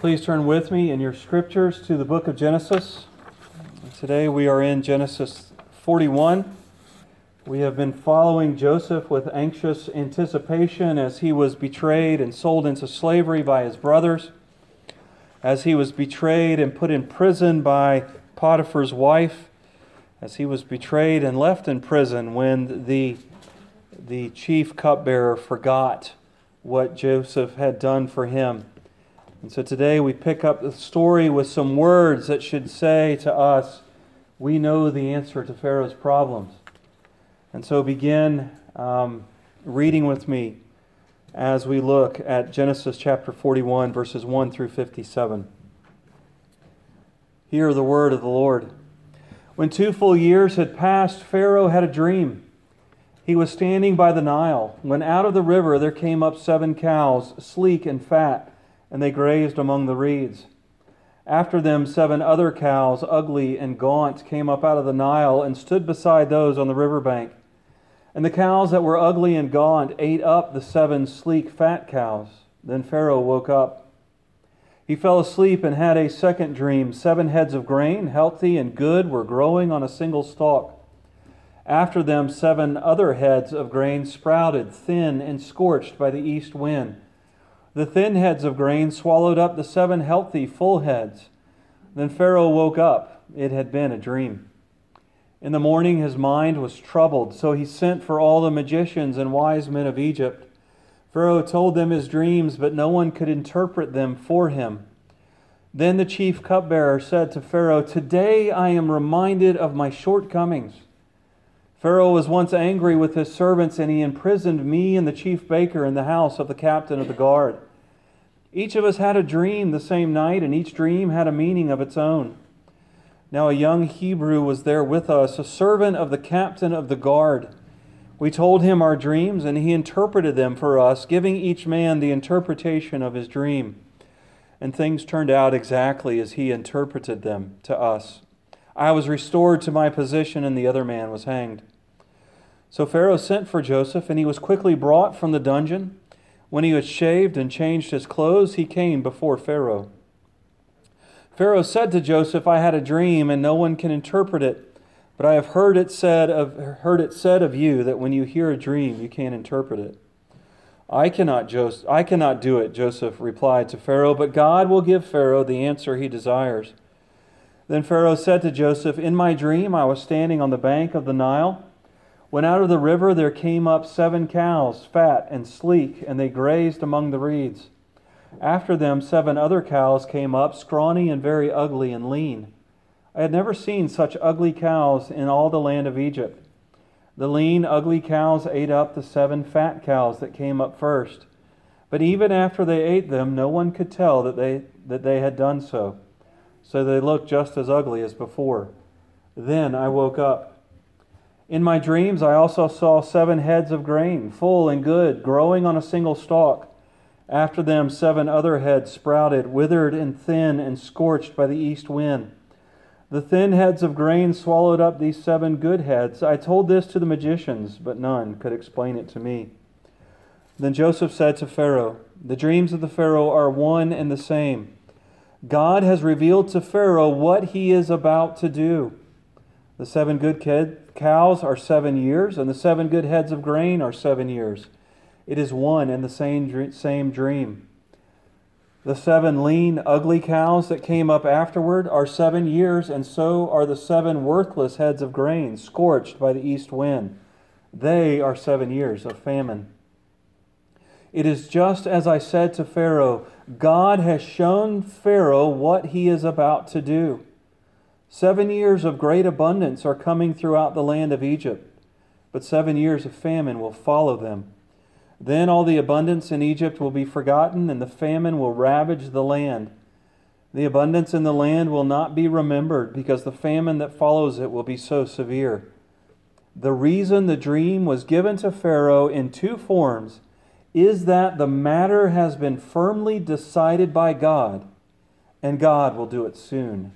Please turn with me in your scriptures to the book of Genesis. Today we are in Genesis 41. We have been following Joseph with anxious anticipation as he was betrayed and sold into slavery by his brothers, as he was betrayed and put in prison by Potiphar's wife, as he was betrayed and left in prison when the, the chief cupbearer forgot what Joseph had done for him and so today we pick up the story with some words that should say to us, we know the answer to Pharaoh's problems. And so begin um, reading with me as we look at Genesis chapter 41, verses 1 through 57. Hear the word of the Lord. When two full years had passed, Pharaoh had a dream. He was standing by the Nile when out of the river there came up seven cows, sleek and fat and they grazed among the reeds. After them, seven other cows, ugly and gaunt, came up out of the Nile and stood beside those on the river bank. And the cows that were ugly and gaunt ate up the seven sleek, fat cows. Then Pharaoh woke up. He fell asleep and had a second dream. Seven heads of grain, healthy and good, were growing on a single stalk. After them, seven other heads of grain sprouted, thin and scorched by the east wind. The thin heads of grain swallowed up the seven healthy, full heads. Then Pharaoh woke up. It had been a dream. In the morning, his mind was troubled, so he sent for all the magicians and wise men of Egypt. Pharaoh told them his dreams, but no one could interpret them for him. Then the chief cupbearer said to Pharaoh, Today I am reminded of my shortcomings. Pharaoh was once angry with his servants, and he imprisoned me and the chief baker in the house of the captain of the guard. Each of us had a dream the same night, and each dream had a meaning of its own. Now, a young Hebrew was there with us, a servant of the captain of the guard. We told him our dreams, and he interpreted them for us, giving each man the interpretation of his dream. And things turned out exactly as he interpreted them to us. I was restored to my position, and the other man was hanged. So Pharaoh sent for Joseph, and he was quickly brought from the dungeon. When he had shaved and changed his clothes, he came before Pharaoh. Pharaoh said to Joseph, I had a dream, and no one can interpret it. But I have heard it said of, heard it said of you that when you hear a dream, you can't interpret it. I cannot, Joseph, I cannot do it, Joseph replied to Pharaoh, but God will give Pharaoh the answer he desires. Then Pharaoh said to Joseph, In my dream I was standing on the bank of the Nile when out of the river there came up seven cows, fat and sleek, and they grazed among the reeds. After them, seven other cows came up, scrawny and very ugly and lean. I had never seen such ugly cows in all the land of Egypt. The lean, ugly cows ate up the seven fat cows that came up first. But even after they ate them, no one could tell that they, that they had done so. So they looked just as ugly as before. Then I woke up. In my dreams, I also saw seven heads of grain, full and good, growing on a single stalk. After them, seven other heads sprouted, withered and thin and scorched by the east wind. The thin heads of grain swallowed up these seven good heads. I told this to the magicians, but none could explain it to me. Then Joseph said to Pharaoh, The dreams of the Pharaoh are one and the same. God has revealed to Pharaoh what he is about to do. The seven good cows are seven years, and the seven good heads of grain are seven years. It is one and the same, same dream. The seven lean, ugly cows that came up afterward are seven years, and so are the seven worthless heads of grain, scorched by the east wind. They are seven years of famine. It is just as I said to Pharaoh God has shown Pharaoh what he is about to do. Seven years of great abundance are coming throughout the land of Egypt, but seven years of famine will follow them. Then all the abundance in Egypt will be forgotten, and the famine will ravage the land. The abundance in the land will not be remembered, because the famine that follows it will be so severe. The reason the dream was given to Pharaoh in two forms is that the matter has been firmly decided by God, and God will do it soon.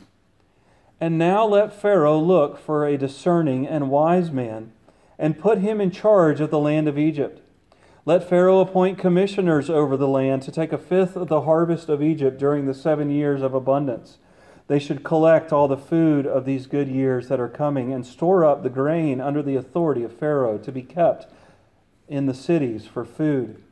And now let Pharaoh look for a discerning and wise man, and put him in charge of the land of Egypt. Let Pharaoh appoint commissioners over the land to take a fifth of the harvest of Egypt during the seven years of abundance. They should collect all the food of these good years that are coming and store up the grain under the authority of Pharaoh to be kept in the cities for food.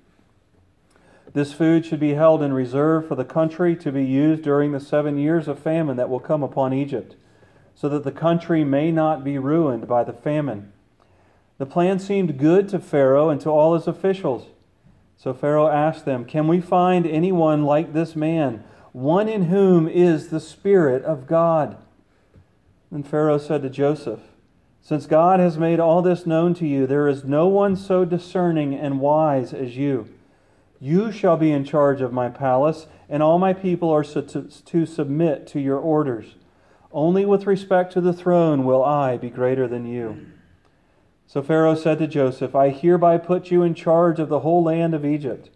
This food should be held in reserve for the country to be used during the seven years of famine that will come upon Egypt, so that the country may not be ruined by the famine. The plan seemed good to Pharaoh and to all his officials. So Pharaoh asked them, Can we find anyone like this man, one in whom is the Spirit of God? Then Pharaoh said to Joseph, Since God has made all this known to you, there is no one so discerning and wise as you. You shall be in charge of my palace, and all my people are to, submit to your orders. Only with respect to the throne will I be greater than you. So Pharaoh said to Joseph, I hereby put you in charge of the whole land of Egypt.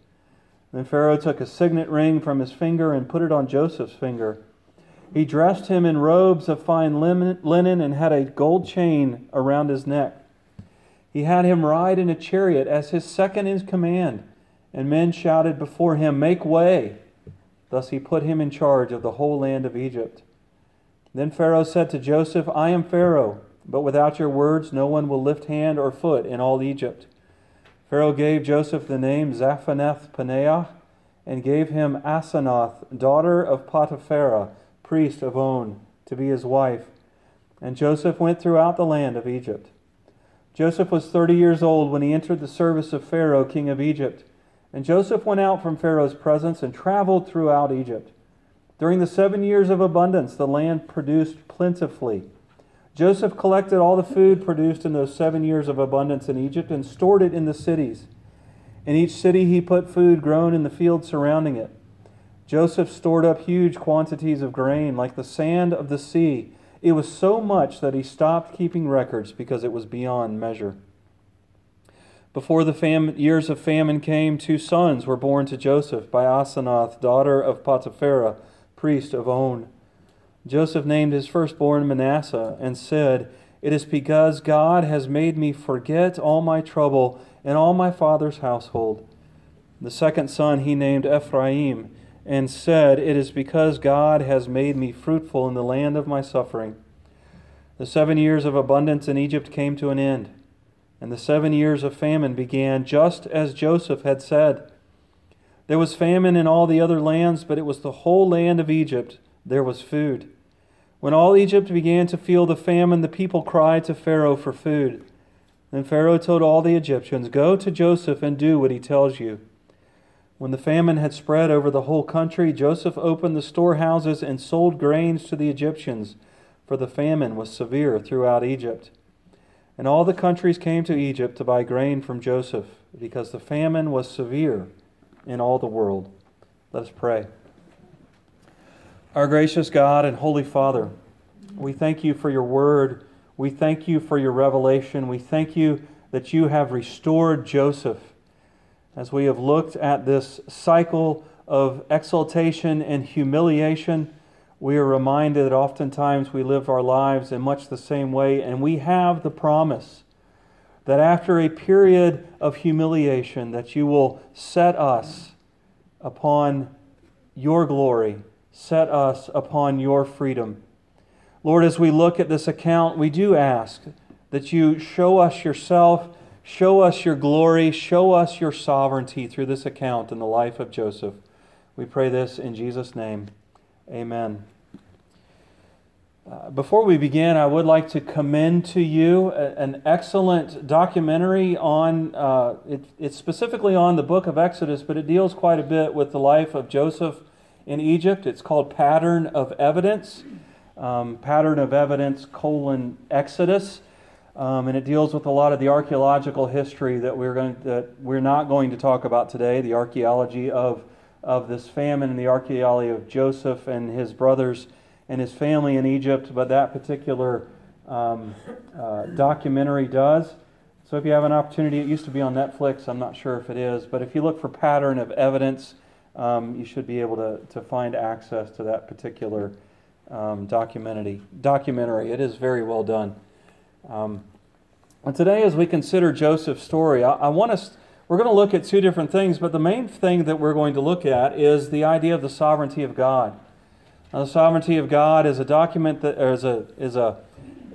Then Pharaoh took a signet ring from his finger and put it on Joseph's finger. He dressed him in robes of fine linen and had a gold chain around his neck. He had him ride in a chariot as his second in command, and men shouted before him, Make way! Thus he put him in charge of the whole land of Egypt. Then Pharaoh said to Joseph, I am Pharaoh but without your words, no one will lift hand or foot in all Egypt. Pharaoh gave Joseph the name Zaphenath Paneah and gave him Asenath, daughter of Potiphera, priest of On, to be his wife. And Joseph went throughout the land of Egypt. Joseph was thirty years old when he entered the service of Pharaoh, king of Egypt. And Joseph went out from Pharaoh's presence and traveled throughout Egypt. During the seven years of abundance, the land produced plentifully. Joseph collected all the food produced in those seven years of abundance in Egypt and stored it in the cities. In each city, he put food grown in the fields surrounding it. Joseph stored up huge quantities of grain, like the sand of the sea. It was so much that he stopped keeping records because it was beyond measure. Before the fam- years of famine came, two sons were born to Joseph by Asenath, daughter of Potiphera, priest of On. Joseph named his firstborn Manasseh and said, It is because God has made me forget all my trouble and all my father's household. The second son he named Ephraim and said, It is because God has made me fruitful in the land of my suffering. The seven years of abundance in Egypt came to an end, and the seven years of famine began just as Joseph had said. There was famine in all the other lands, but it was the whole land of Egypt there was food. When all Egypt began to feel the famine, the people cried to Pharaoh for food. Then Pharaoh told all the Egyptians, Go to Joseph and do what he tells you. When the famine had spread over the whole country, Joseph opened the storehouses and sold grains to the Egyptians, for the famine was severe throughout Egypt. And all the countries came to Egypt to buy grain from Joseph, because the famine was severe in all the world. Let us pray. Our gracious God and Holy Father, we thank you for your word. We thank you for your revelation. We thank you that you have restored Joseph. As we have looked at this cycle of exaltation and humiliation, we are reminded that oftentimes we live our lives in much the same way, and we have the promise that after a period of humiliation that you will set us upon your glory set us upon your freedom. Lord, as we look at this account, we do ask that you show us yourself, show us your glory, show us your sovereignty through this account in the life of Joseph. We pray this in Jesus' name. Amen. Uh, before we begin, I would like to commend to you a, an excellent documentary on, uh, it, it's specifically on the book of Exodus, but it deals quite a bit with the life of Joseph in Egypt. It's called Pattern of Evidence, um, Pattern of Evidence colon Exodus. Um, and it deals with a lot of the archaeological history that we're going that we're not going to talk about today. The archaeology of of this famine and the archaeology of Joseph and his brothers and his family in Egypt, but that particular um, uh, documentary does. So if you have an opportunity, it used to be on Netflix. I'm not sure if it is, but if you look for pattern of evidence, um, you should be able to, to find access to that particular um, documentary. Documentary. It is very well done. Um, and today, as we consider Joseph's story, I, I, want us We're going to look at two different things, but the main thing that we're going to look at is the idea of the sovereignty of God. Now, the sovereignty of God is a document that is a is a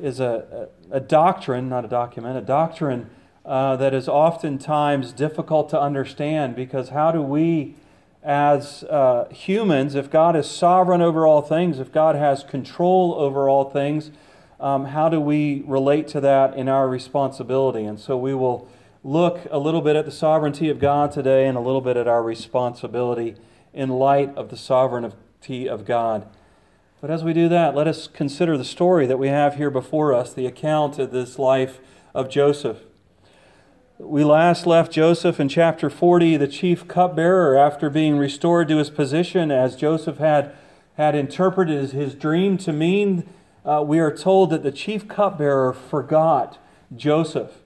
is a, a doctrine, not a document, a doctrine uh, that is oftentimes difficult to understand because how do we, as uh, humans, if God is sovereign over all things, if God has control over all things, um, how do we relate to that in our responsibility? And so we will look a little bit at the sovereignty of God today and a little bit at our responsibility in light of the sovereignty of God. But as we do that, let us consider the story that we have here before us, the account of this life of Joseph. We last left Joseph in chapter 40, the chief cupbearer, after being restored to his position as Joseph had, had interpreted his dream to mean. Uh, we are told that the chief cupbearer forgot Joseph.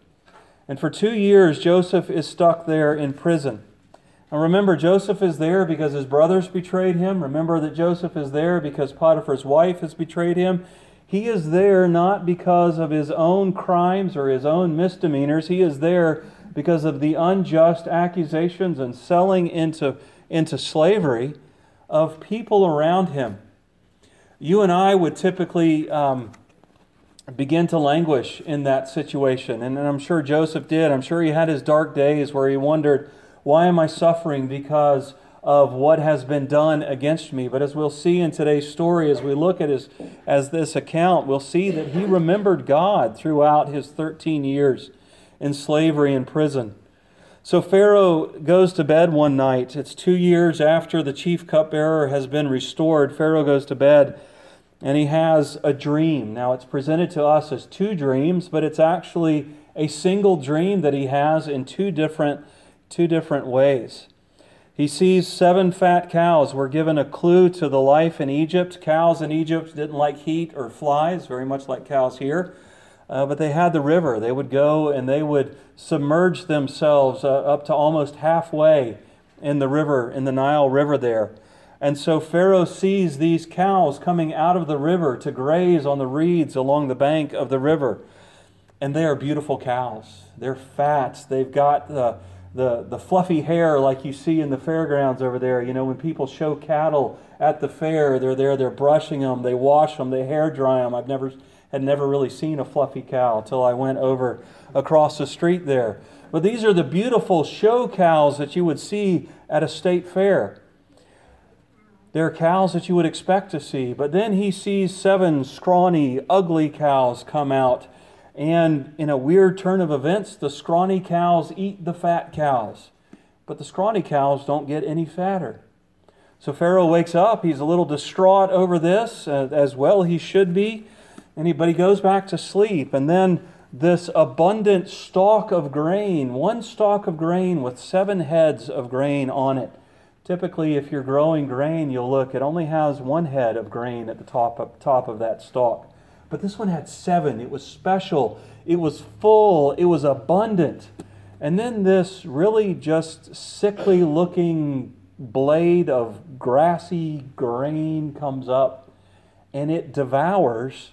And for two years, Joseph is stuck there in prison. Now remember, Joseph is there because his brothers betrayed him. Remember that Joseph is there because Potiphar's wife has betrayed him. He is there not because of his own crimes or his own misdemeanors. He is there because of the unjust accusations and selling into, into slavery of people around him. You and I would typically um, begin to languish in that situation. And, and I'm sure Joseph did. I'm sure he had his dark days where he wondered, why am I suffering because of what has been done against me? But as we'll see in today's story, as we look at his, as this account, we'll see that he remembered God throughout his 13 years in slavery and prison. So Pharaoh goes to bed one night. It's two years after the chief cupbearer has been restored. Pharaoh goes to bed and he has a dream. Now, it's presented to us as two dreams, but it's actually a single dream that he has in two different, two different ways. He sees seven fat cows. We're given a clue to the life in Egypt. Cows in Egypt didn't like heat or flies, very much like cows here. Uh, but they had the river. They would go and they would submerge themselves uh, up to almost halfway in the river, in the Nile River there. And so Pharaoh sees these cows coming out of the river to graze on the reeds along the bank of the river. And they are beautiful cows. They're fat. They've got the, the, the fluffy hair like you see in the fairgrounds over there. You know, when people show cattle at the fair, they're there, they're brushing them, they wash them, they hair dry them. I've never had never really seen a fluffy cow until I went over across the street there. But these are the beautiful show cows that you would see at a state fair. They're cows that you would expect to see. But then he sees seven scrawny, ugly cows come out. And in a weird turn of events, the scrawny cows eat the fat cows. But the scrawny cows don't get any fatter. So Pharaoh wakes up. He's a little distraught over this, uh, as well he should be. And he, but he goes back to sleep. And then this abundant stalk of grain, one stalk of grain with seven heads of grain on it, Typically, if you're growing grain, you'll look, it only has one head of grain at the top of, top of that stalk. But this one had seven. It was special, it was full, it was abundant. And then this really just sickly looking blade of grassy grain comes up and it devours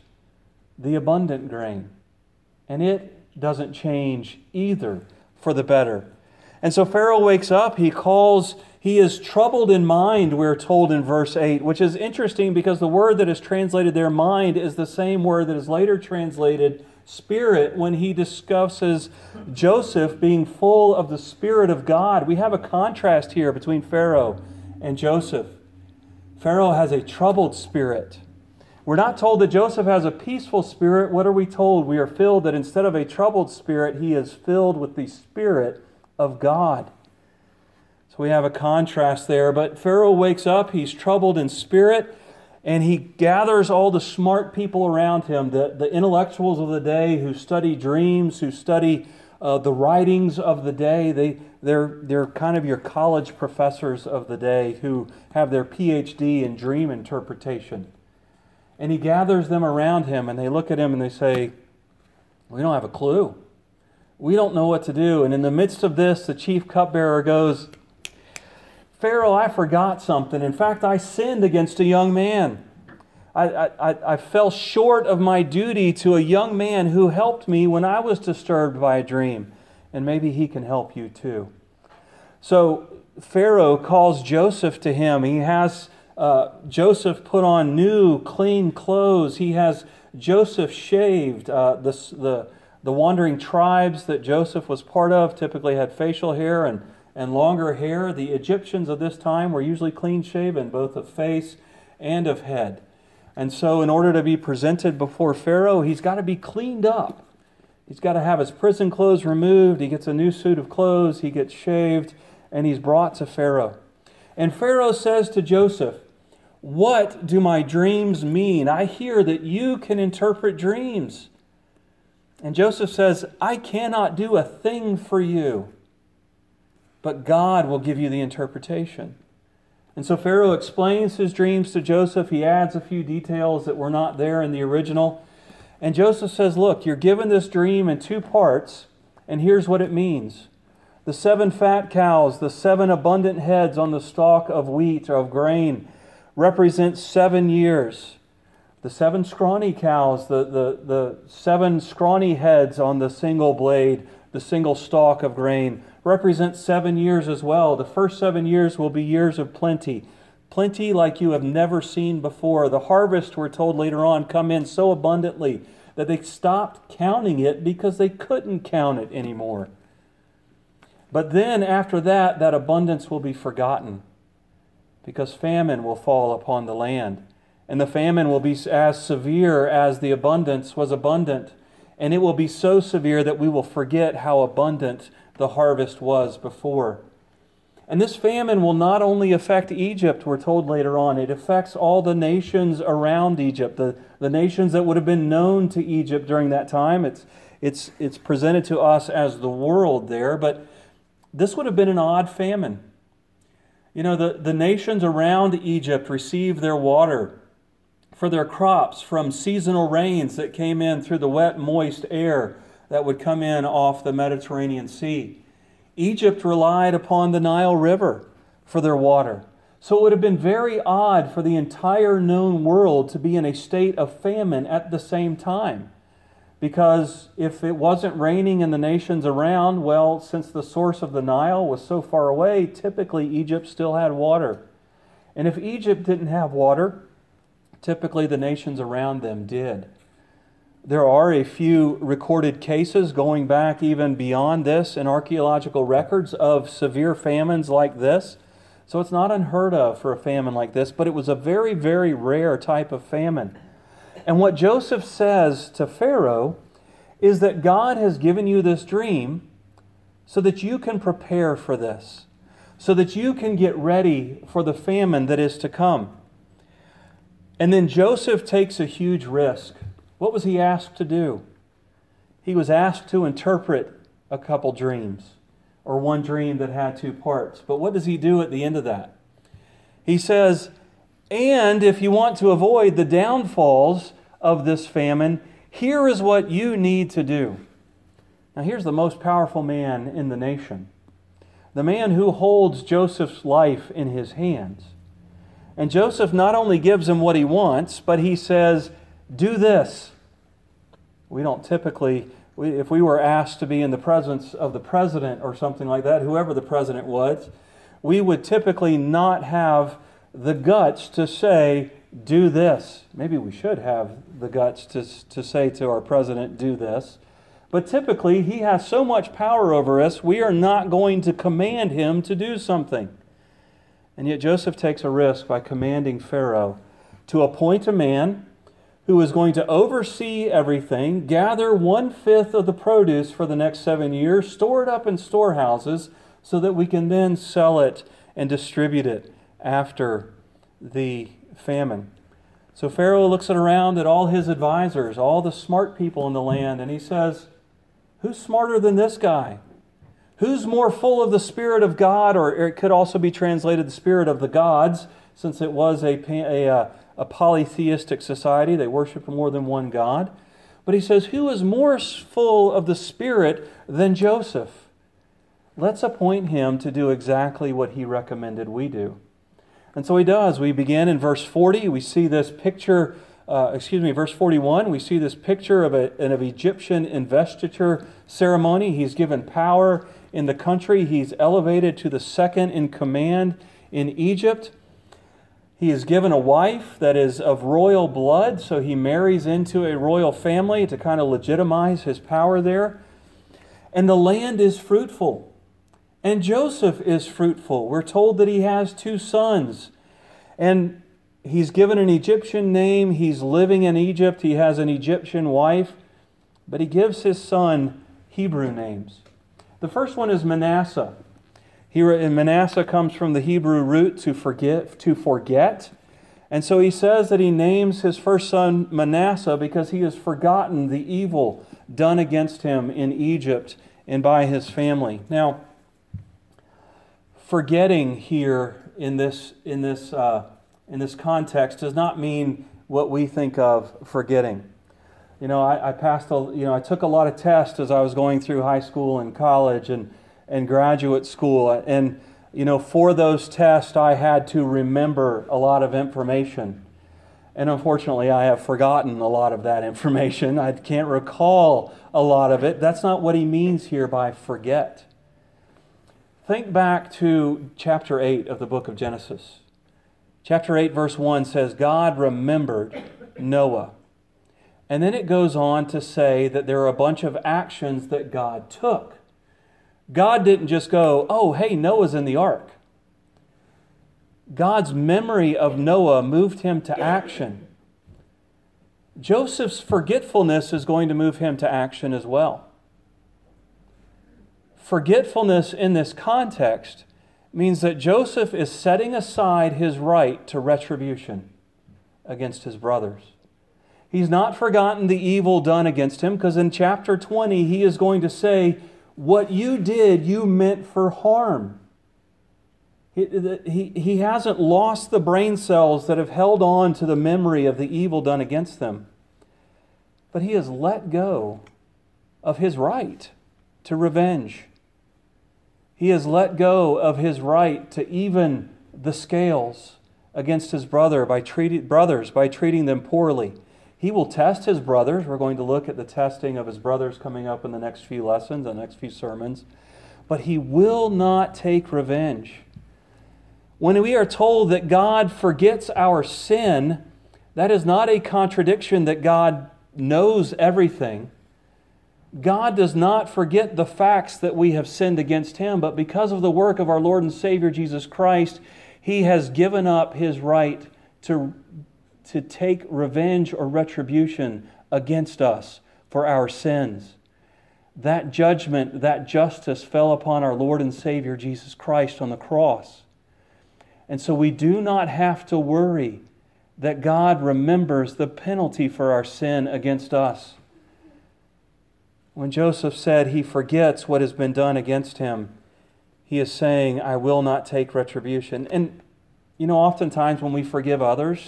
the abundant grain. And it doesn't change either for the better. And so Pharaoh wakes up, he calls he is troubled in mind, we're told in verse 8, which is interesting because the word that is translated there, mind, is the same word that is later translated spirit when he discusses Joseph being full of the Spirit of God. We have a contrast here between Pharaoh and Joseph. Pharaoh has a troubled spirit. We're not told that Joseph has a peaceful spirit. What are we told? We are filled that instead of a troubled spirit, he is filled with the Spirit of God. So we have a contrast there. But Pharaoh wakes up, he's troubled in spirit, and he gathers all the smart people around him, the, the intellectuals of the day who study dreams, who study uh, the writings of the day. They, they're, they're kind of your college professors of the day who have their PhD in dream interpretation. And he gathers them around him, and they look at him and they say, We don't have a clue. We don't know what to do. And in the midst of this, the chief cupbearer goes, Pharaoh, I forgot something. In fact, I sinned against a young man. I, I, I fell short of my duty to a young man who helped me when I was disturbed by a dream. And maybe he can help you too. So Pharaoh calls Joseph to him. He has uh, Joseph put on new, clean clothes. He has Joseph shaved. Uh, the, the, the wandering tribes that Joseph was part of typically had facial hair and, and longer hair. The Egyptians of this time were usually clean shaven, both of face and of head. And so, in order to be presented before Pharaoh, he's got to be cleaned up. He's got to have his prison clothes removed. He gets a new suit of clothes. He gets shaved, and he's brought to Pharaoh. And Pharaoh says to Joseph, What do my dreams mean? I hear that you can interpret dreams. And Joseph says, I cannot do a thing for you, but God will give you the interpretation. And so Pharaoh explains his dreams to Joseph. He adds a few details that were not there in the original. And Joseph says, Look, you're given this dream in two parts, and here's what it means. The seven fat cows, the seven abundant heads on the stalk of wheat or of grain, represent seven years. The seven scrawny cows, the, the, the seven scrawny heads on the single blade, the single stalk of grain, represent seven years as well. The first seven years will be years of plenty. Plenty like you have never seen before. The harvest, we're told later on, come in so abundantly that they stopped counting it because they couldn't count it anymore. But then after that, that abundance will be forgotten because famine will fall upon the land. And the famine will be as severe as the abundance was abundant. And it will be so severe that we will forget how abundant the harvest was before. And this famine will not only affect Egypt, we're told later on, it affects all the nations around Egypt, the, the nations that would have been known to Egypt during that time. It's, it's, it's presented to us as the world there, but this would have been an odd famine. You know, the, the nations around Egypt received their water for their crops from seasonal rains that came in through the wet, moist air that would come in off the Mediterranean Sea. Egypt relied upon the Nile River for their water. So it would have been very odd for the entire known world to be in a state of famine at the same time. Because if it wasn't raining in the nations around, well, since the source of the Nile was so far away, typically Egypt still had water. And if Egypt didn't have water, typically the nations around them did. There are a few recorded cases going back even beyond this in archaeological records of severe famines like this. So it's not unheard of for a famine like this, but it was a very, very rare type of famine. And what Joseph says to Pharaoh is that God has given you this dream so that you can prepare for this, so that you can get ready for the famine that is to come. And then Joseph takes a huge risk. What was he asked to do? He was asked to interpret a couple dreams, or one dream that had two parts. But what does he do at the end of that? He says, and if you want to avoid the downfalls of this famine, here is what you need to do. Now, here's the most powerful man in the nation the man who holds Joseph's life in his hands. And Joseph not only gives him what he wants, but he says, Do this. We don't typically, if we were asked to be in the presence of the president or something like that, whoever the president was, we would typically not have the guts to say, do this. Maybe we should have the guts to, to say to our president, do this. But typically, he has so much power over us, we are not going to command him to do something. And yet, Joseph takes a risk by commanding Pharaoh to appoint a man who is going to oversee everything, gather one fifth of the produce for the next seven years, store it up in storehouses so that we can then sell it and distribute it after the famine. So Pharaoh looks around at all his advisors, all the smart people in the land, and he says, Who's smarter than this guy? Who's more full of the Spirit of God? Or it could also be translated the Spirit of the gods, since it was a, a, uh, a polytheistic society. They worshiped more than one God. But he says, Who is more full of the Spirit than Joseph? Let's appoint him to do exactly what he recommended we do. And so he does. We begin in verse 40. We see this picture uh, excuse me, verse 41, we see this picture of a, an of Egyptian investiture ceremony. He's given power in the country, he's elevated to the second in command in Egypt. He is given a wife that is of royal blood, so he marries into a royal family to kind of legitimize his power there. And the land is fruitful. And Joseph is fruitful. We're told that he has two sons. And he's given an Egyptian name. He's living in Egypt. He has an Egyptian wife. But he gives his son Hebrew names. The first one is Manasseh. Here in Manasseh comes from the Hebrew root to forget, to forget. And so he says that he names his first son Manasseh because he has forgotten the evil done against him in Egypt and by his family. Now, forgetting here in this, in this, uh, in this context does not mean what we think of forgetting. You know, I, I passed, a, you know, I took a lot of tests as I was going through high school and college, and and graduate school. And, you know, for those tests, I had to remember a lot of information. And unfortunately, I have forgotten a lot of that information. I can't recall a lot of it. That's not what he means here by forget. Think back to chapter 8 of the book of Genesis. Chapter 8, verse 1 says, God remembered Noah. And then it goes on to say that there are a bunch of actions that God took. God didn't just go, oh, hey, Noah's in the ark. God's memory of Noah moved him to action. Joseph's forgetfulness is going to move him to action as well. Forgetfulness in this context means that Joseph is setting aside his right to retribution against his brothers. He's not forgotten the evil done against him because in chapter 20 he is going to say, what you did, you meant for harm. He, he, he hasn't lost the brain cells that have held on to the memory of the evil done against them. But he has let go of his right to revenge. He has let go of his right to even the scales against his brother by treating, brothers by treating them poorly. He will test his brothers. We're going to look at the testing of his brothers coming up in the next few lessons, the next few sermons. But he will not take revenge. When we are told that God forgets our sin, that is not a contradiction that God knows everything. God does not forget the facts that we have sinned against Him, but because of the work of our Lord and Savior Jesus Christ, He has given up His right to to take revenge or retribution against us for our sins. That judgment, that justice fell upon our Lord and Savior Jesus Christ on the cross. And so we do not have to worry that God remembers the penalty for our sin against us. When Joseph said he forgets what has been done against him, he is saying, I will not take retribution. And, you know, oftentimes when we forgive others,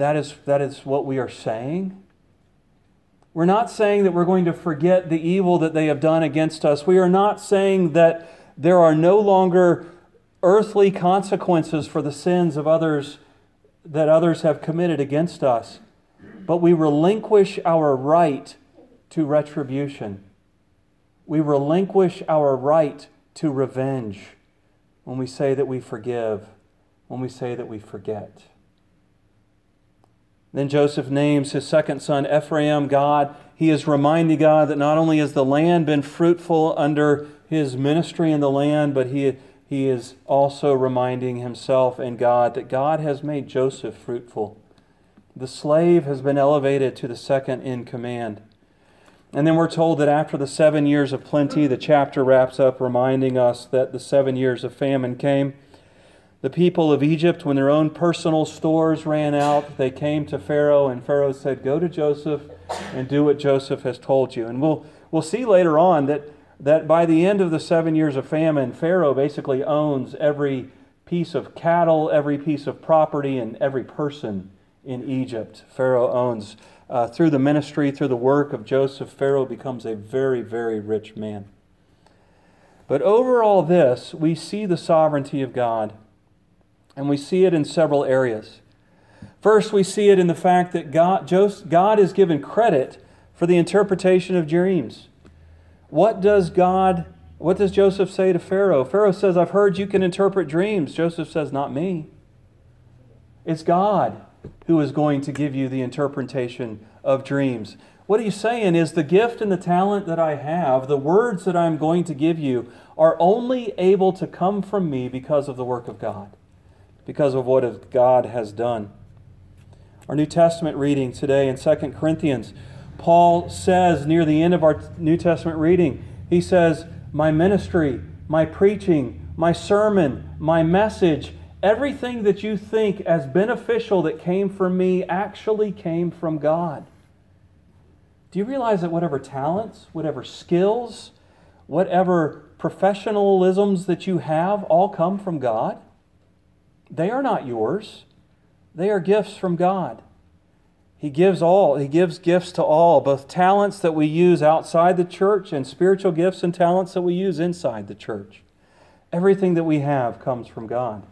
that is, that is what we are saying. We're not saying that we're going to forget the evil that they have done against us. We are not saying that there are no longer earthly consequences for the sins of others that others have committed against us. But we relinquish our right to retribution. We relinquish our right to revenge when we say that we forgive, when we say that we forget. Then Joseph names his second son Ephraim. God, he is reminding God that not only has the land been fruitful under his ministry in the land, but he, he is also reminding himself and God that God has made Joseph fruitful. The slave has been elevated to the second in command. And then we're told that after the seven years of plenty, the chapter wraps up reminding us that the seven years of famine came. The people of Egypt, when their own personal stores ran out, they came to Pharaoh, and Pharaoh said, Go to Joseph and do what Joseph has told you. And we'll, we'll see later on that, that by the end of the seven years of famine, Pharaoh basically owns every piece of cattle, every piece of property, and every person in Egypt. Pharaoh owns. Uh, through the ministry, through the work of Joseph, Pharaoh becomes a very, very rich man. But over all this, we see the sovereignty of God and we see it in several areas. First, we see it in the fact that God, God is given credit for the interpretation of dreams. What does God, what does Joseph say to Pharaoh? Pharaoh says, I've heard you can interpret dreams. Joseph says, Not me. It's God who is going to give you the interpretation of dreams. What he's saying is the gift and the talent that I have, the words that I'm going to give you, are only able to come from me because of the work of God, because of what God has done. Our New Testament reading today in 2 Corinthians, Paul says near the end of our New Testament reading, he says, My ministry, my preaching, my sermon, my message, everything that you think as beneficial that came from me actually came from God. Do you realize that whatever talents, whatever skills, whatever professionalisms that you have all come from God? They are not yours. They are gifts from God. He gives all, He gives gifts to all, both talents that we use outside the church and spiritual gifts and talents that we use inside the church. Everything that we have comes from God.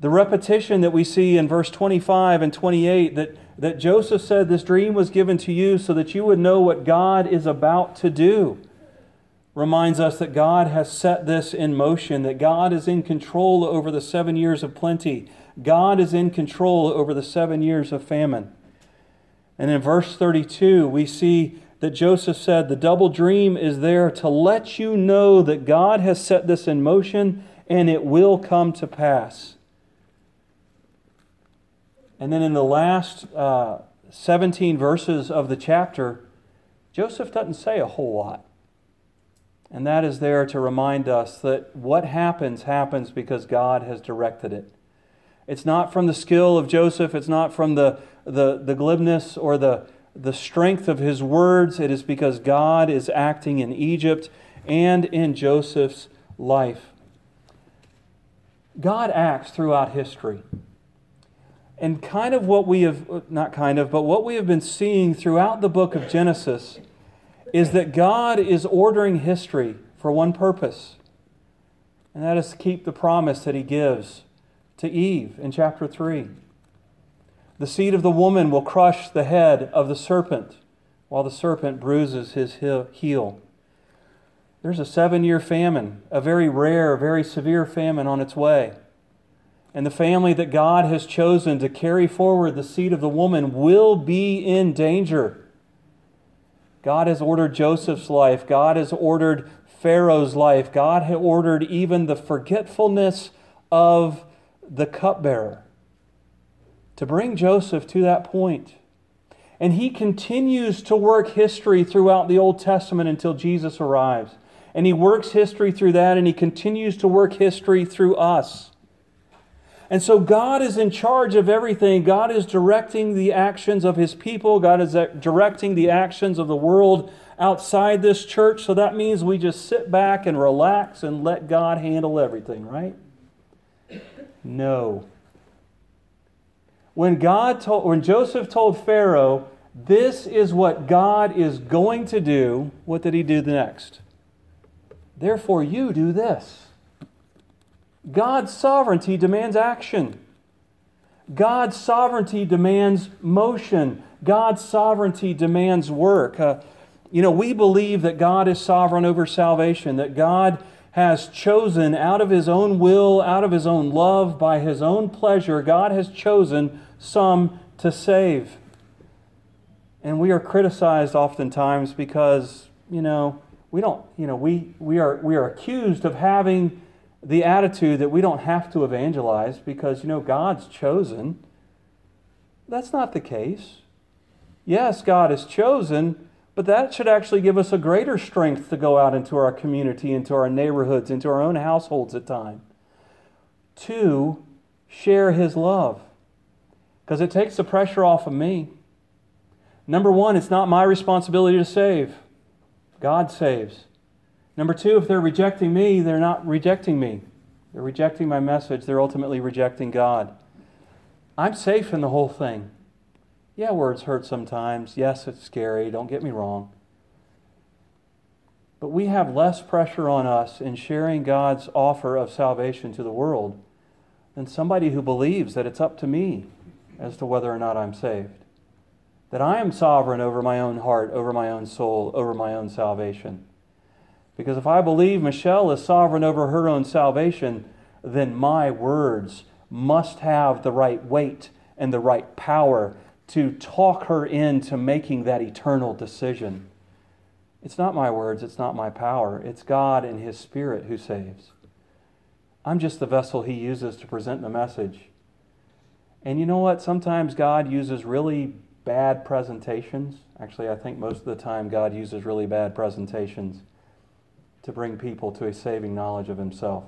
The repetition that we see in verse 25 and 28 that, that Joseph said, This dream was given to you so that you would know what God is about to do reminds us that God has set this in motion, that God is in control over the seven years of plenty. God is in control over the seven years of famine. And in verse 32, we see that Joseph said, The double dream is there to let you know that God has set this in motion and it will come to pass. And then in the last uh, 17 verses of the chapter, Joseph doesn't say a whole lot. And that is there to remind us that what happens, happens because God has directed it. It's not from the skill of Joseph, it's not from the, the, the glibness or the, the strength of his words. It is because God is acting in Egypt and in Joseph's life. God acts throughout history. And kind of what we have, not kind of, but what we have been seeing throughout the book of Genesis is that God is ordering history for one purpose, and that is to keep the promise that He gives to Eve in chapter 3. The seed of the woman will crush the head of the serpent, while the serpent bruises his heel. There's a seven year famine, a very rare, very severe famine on its way. And the family that God has chosen to carry forward the seed of the woman will be in danger. God has ordered Joseph's life. God has ordered Pharaoh's life. God had ordered even the forgetfulness of the cupbearer to bring Joseph to that point. And he continues to work history throughout the Old Testament until Jesus arrives. And he works history through that, and he continues to work history through us. And so God is in charge of everything. God is directing the actions of his people. God is uh, directing the actions of the world outside this church. So that means we just sit back and relax and let God handle everything, right? No. When God told when Joseph told Pharaoh, this is what God is going to do, what did he do the next? Therefore you do this. God's sovereignty demands action. God's sovereignty demands motion. God's sovereignty demands work. Uh, you know, we believe that God is sovereign over salvation, that God has chosen out of his own will, out of his own love, by his own pleasure, God has chosen some to save. And we are criticized oftentimes because, you know, we don't, you know, we, we, are, we are accused of having the attitude that we don't have to evangelize because, you know, God's chosen. That's not the case. Yes, God is chosen, but that should actually give us a greater strength to go out into our community, into our neighborhoods, into our own households at times. To share His love. Because it takes the pressure off of me. Number one, it's not my responsibility to save, God saves. Number two, if they're rejecting me, they're not rejecting me. They're rejecting my message. They're ultimately rejecting God. I'm safe in the whole thing. Yeah, words hurt sometimes. Yes, it's scary. Don't get me wrong. But we have less pressure on us in sharing God's offer of salvation to the world than somebody who believes that it's up to me as to whether or not I'm saved. That I am sovereign over my own heart, over my own soul, over my own salvation. Because if I believe Michelle is sovereign over her own salvation, then my words must have the right weight and the right power to talk her into making that eternal decision. It's not my words, it's not my power. It's God and His Spirit who saves. I'm just the vessel He uses to present the message. And you know what? Sometimes God uses really bad presentations. Actually, I think most of the time God uses really bad presentations to bring people to a saving knowledge of Himself.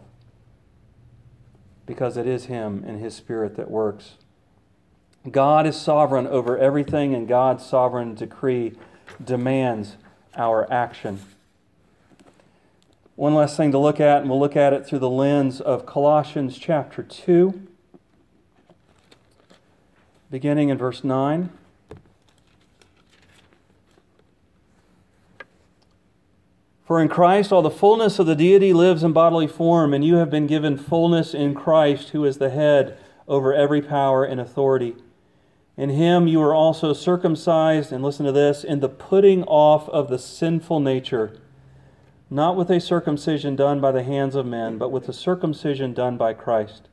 Because it is Him and His Spirit that works. God is sovereign over everything, and God's sovereign decree demands our action. One last thing to look at, and we'll look at it through the lens of Colossians chapter 2, beginning in verse 9. For in Christ all the fullness of the deity lives in bodily form, and you have been given fullness in Christ, who is the head over every power and authority. In him you are also circumcised, and listen to this, in the putting off of the sinful nature, not with a circumcision done by the hands of men, but with the circumcision done by Christ.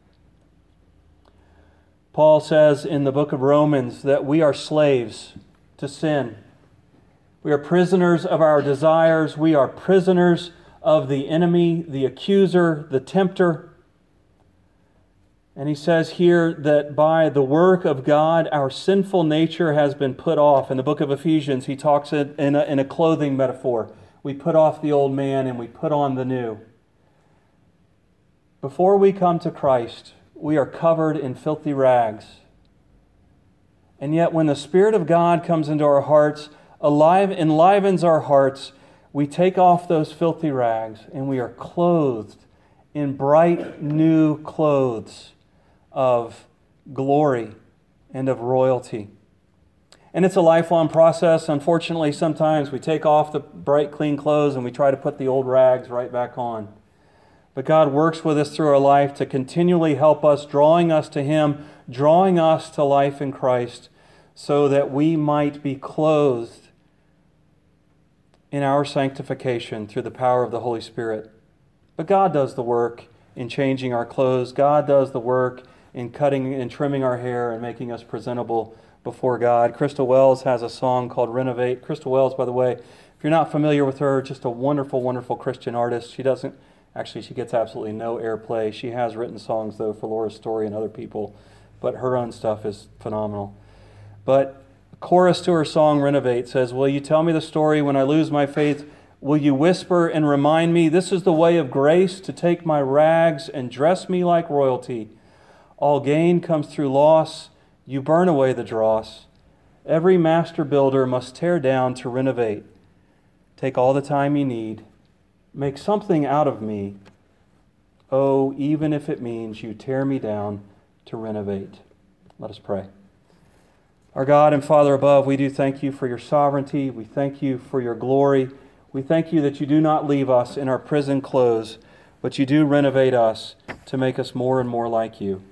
Paul says in the book of Romans that we are slaves to sin. We are prisoners of our desires. We are prisoners of the enemy, the accuser, the tempter. And he says here that by the work of God, our sinful nature has been put off. In the book of Ephesians, he talks it in a, in a clothing metaphor. We put off the old man and we put on the new. Before we come to Christ, we are covered in filthy rags. And yet, when the Spirit of God comes into our hearts, alive, enlivens our hearts, we take off those filthy rags and we are clothed in bright new clothes of glory and of royalty. And it's a lifelong process. Unfortunately, sometimes we take off the bright, clean clothes and we try to put the old rags right back on. But God works with us through our life to continually help us, drawing us to Him, drawing us to life in Christ, so that we might be clothed in our sanctification through the power of the Holy Spirit. But God does the work in changing our clothes, God does the work in cutting and trimming our hair and making us presentable before God. Crystal Wells has a song called Renovate. Crystal Wells, by the way, if you're not familiar with her, just a wonderful, wonderful Christian artist. She doesn't, actually, she gets absolutely no airplay. She has written songs, though, for Laura Story and other people, but her own stuff is phenomenal. But chorus to her song Renovate says, Will you tell me the story when I lose my faith? Will you whisper and remind me this is the way of grace to take my rags and dress me like royalty? All gain comes through loss. You burn away the dross. Every master builder must tear down to renovate. Take all the time you need. Make something out of me. Oh, even if it means you tear me down to renovate. Let us pray. Our God and Father above, we do thank you for your sovereignty. We thank you for your glory. We thank you that you do not leave us in our prison clothes, but you do renovate us to make us more and more like you.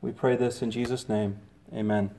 We pray this in Jesus' name. Amen.